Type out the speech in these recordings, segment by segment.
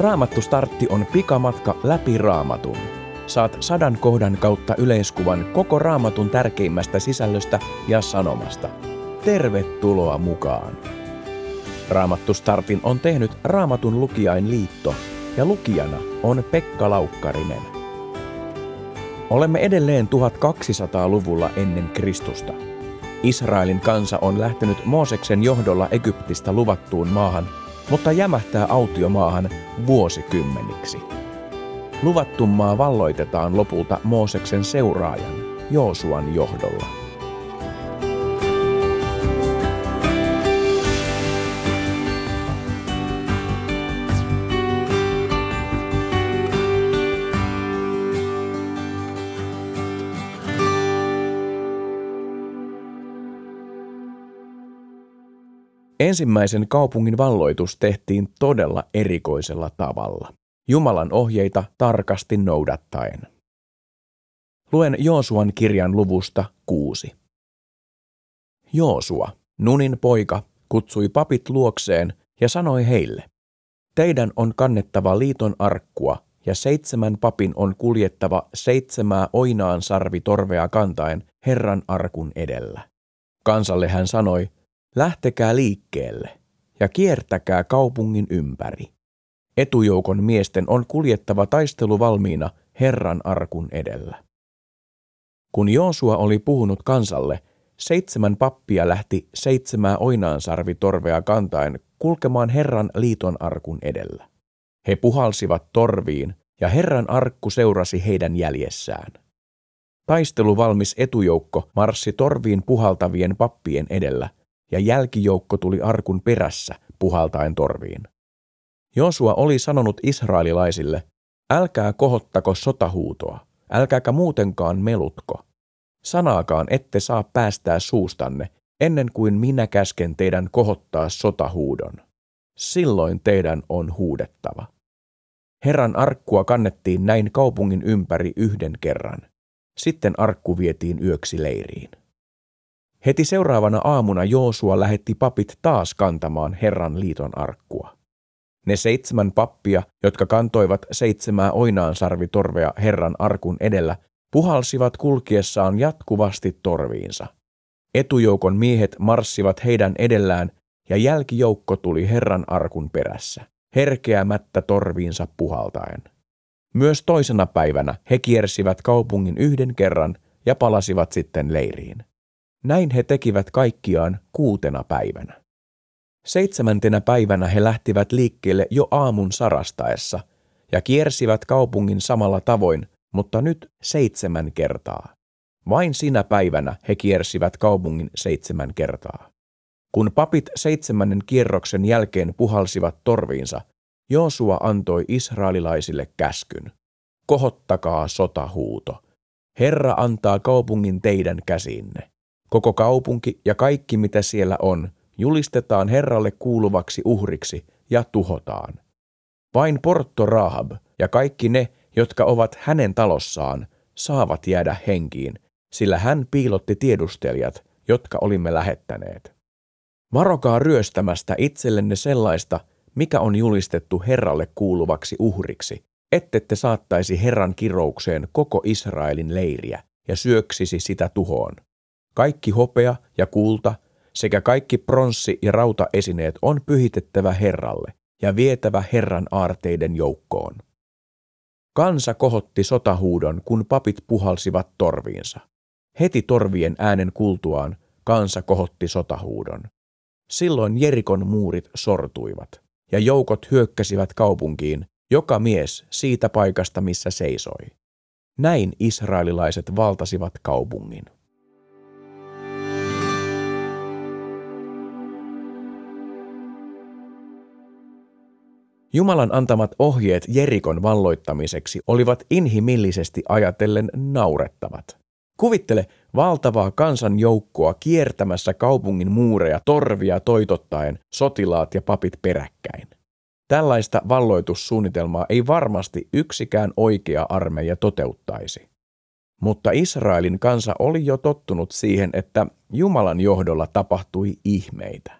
Raamattu startti on pikamatka läpi raamatun. Saat sadan kohdan kautta yleiskuvan koko raamatun tärkeimmästä sisällöstä ja sanomasta. Tervetuloa mukaan! Raamattu startin on tehnyt Raamatun lukijain liitto ja lukijana on Pekka Laukkarinen. Olemme edelleen 1200-luvulla ennen Kristusta. Israelin kansa on lähtenyt Mooseksen johdolla Egyptistä luvattuun maahan – mutta jämähtää autiomaahan vuosikymmeniksi. Luvattu maa valloitetaan lopulta Mooseksen seuraajan, Joosuan johdolla. Ensimmäisen kaupungin valloitus tehtiin todella erikoisella tavalla, Jumalan ohjeita tarkasti noudattaen. Luen Joosuan kirjan luvusta kuusi. Joosua, Nunin poika, kutsui papit luokseen ja sanoi heille, Teidän on kannettava liiton arkkua ja seitsemän papin on kuljettava seitsemää oinaan sarvi torvea kantaen Herran arkun edellä. Kansalle hän sanoi, Lähtekää liikkeelle ja kiertäkää kaupungin ympäri. Etujoukon miesten on kuljettava taistelu valmiina Herran arkun edellä. Kun Joosua oli puhunut kansalle, seitsemän pappia lähti seitsemää oinaansarvitorvea kantaen kulkemaan Herran liiton arkun edellä. He puhalsivat torviin, ja Herran arkku seurasi heidän jäljessään. Taisteluvalmis etujoukko marssi torviin puhaltavien pappien edellä – ja jälkijoukko tuli arkun perässä puhaltaen torviin. Josua oli sanonut israelilaisille, älkää kohottako sotahuutoa, älkääkä muutenkaan melutko. Sanaakaan ette saa päästää suustanne, ennen kuin minä käsken teidän kohottaa sotahuudon. Silloin teidän on huudettava. Herran arkkua kannettiin näin kaupungin ympäri yhden kerran. Sitten arkku vietiin yöksi leiriin. Heti seuraavana aamuna Joosua lähetti papit taas kantamaan Herran liiton arkkua. Ne seitsemän pappia, jotka kantoivat seitsemää oinaansarvitorvea Herran arkun edellä, puhalsivat kulkiessaan jatkuvasti torviinsa. Etujoukon miehet marssivat heidän edellään ja jälkijoukko tuli Herran arkun perässä, herkeämättä torviinsa puhaltaen. Myös toisena päivänä he kiersivät kaupungin yhden kerran ja palasivat sitten leiriin. Näin he tekivät kaikkiaan kuutena päivänä. Seitsemäntenä päivänä he lähtivät liikkeelle jo aamun sarastaessa ja kiersivät kaupungin samalla tavoin, mutta nyt seitsemän kertaa. Vain sinä päivänä he kiersivät kaupungin seitsemän kertaa. Kun papit seitsemännen kierroksen jälkeen puhalsivat torviinsa, Joosua antoi israelilaisille käskyn. Kohottakaa sotahuuto. Herra antaa kaupungin teidän käsinne. Koko kaupunki ja kaikki mitä siellä on, julistetaan Herralle kuuluvaksi uhriksi ja tuhotaan. Vain Porto Rahab ja kaikki ne, jotka ovat hänen talossaan, saavat jäädä henkiin, sillä hän piilotti tiedustelijat, jotka olimme lähettäneet. Varokaa ryöstämästä itsellenne sellaista, mikä on julistettu Herralle kuuluvaksi uhriksi, ettette saattaisi Herran kiroukseen koko Israelin leiriä ja syöksisi sitä tuhoon. Kaikki hopea ja kulta sekä kaikki pronssi- ja rautaesineet on pyhitettävä Herralle ja vietävä Herran aarteiden joukkoon. Kansa kohotti sotahuudon, kun papit puhalsivat torviinsa. Heti torvien äänen kultuaan kansa kohotti sotahuudon. Silloin Jerikon muurit sortuivat, ja joukot hyökkäsivät kaupunkiin, joka mies siitä paikasta, missä seisoi. Näin israelilaiset valtasivat kaupungin. Jumalan antamat ohjeet Jerikon valloittamiseksi olivat inhimillisesti ajatellen naurettavat. Kuvittele valtavaa kansanjoukkoa kiertämässä kaupungin muureja torvia toitottaen sotilaat ja papit peräkkäin. Tällaista valloitussuunnitelmaa ei varmasti yksikään oikea armeija toteuttaisi. Mutta Israelin kansa oli jo tottunut siihen, että Jumalan johdolla tapahtui ihmeitä.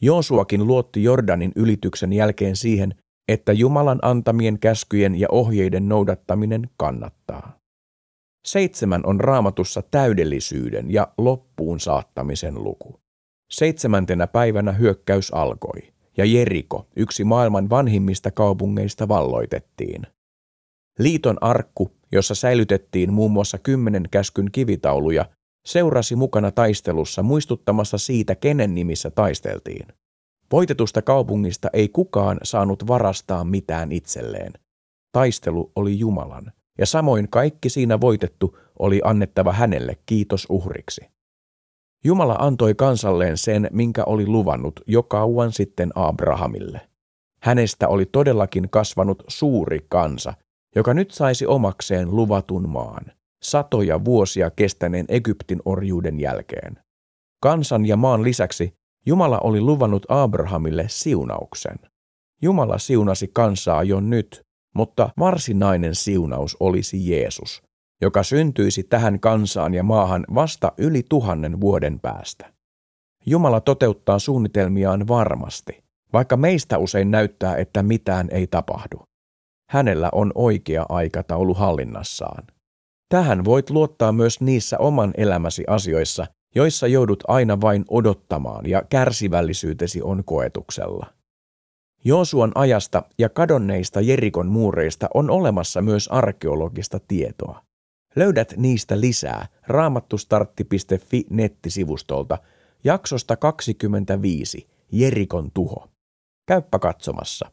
Joosuakin luotti Jordanin ylityksen jälkeen siihen, että Jumalan antamien käskyjen ja ohjeiden noudattaminen kannattaa. Seitsemän on raamatussa täydellisyyden ja loppuun saattamisen luku. Seitsemäntenä päivänä hyökkäys alkoi, ja Jeriko, yksi maailman vanhimmista kaupungeista, valloitettiin. Liiton arkku, jossa säilytettiin muun muassa kymmenen käskyn kivitauluja, seurasi mukana taistelussa muistuttamassa siitä, kenen nimissä taisteltiin. Voitetusta kaupungista ei kukaan saanut varastaa mitään itselleen. Taistelu oli Jumalan, ja samoin kaikki siinä voitettu oli annettava hänelle kiitos uhriksi. Jumala antoi kansalleen sen, minkä oli luvannut jo kauan sitten Abrahamille. Hänestä oli todellakin kasvanut suuri kansa, joka nyt saisi omakseen luvatun maan, satoja vuosia kestäneen Egyptin orjuuden jälkeen. Kansan ja maan lisäksi Jumala oli luvannut Abrahamille siunauksen. Jumala siunasi kansaa jo nyt, mutta varsinainen siunaus olisi Jeesus, joka syntyisi tähän kansaan ja maahan vasta yli tuhannen vuoden päästä. Jumala toteuttaa suunnitelmiaan varmasti, vaikka meistä usein näyttää, että mitään ei tapahdu. Hänellä on oikea aikataulu hallinnassaan. Tähän voit luottaa myös niissä oman elämäsi asioissa, joissa joudut aina vain odottamaan ja kärsivällisyytesi on koetuksella. Joosuan ajasta ja kadonneista Jerikon muureista on olemassa myös arkeologista tietoa. Löydät niistä lisää raamattustartti.fi nettisivustolta jaksosta 25 Jerikon tuho. Käyppä katsomassa.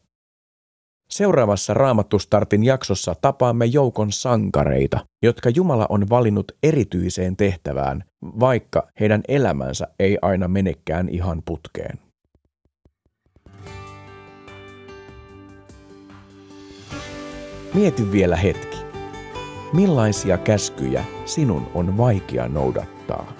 Seuraavassa Raamattustartin jaksossa tapaamme joukon sankareita, jotka Jumala on valinnut erityiseen tehtävään, vaikka heidän elämänsä ei aina menekään ihan putkeen. Mieti vielä hetki. Millaisia käskyjä sinun on vaikea noudattaa?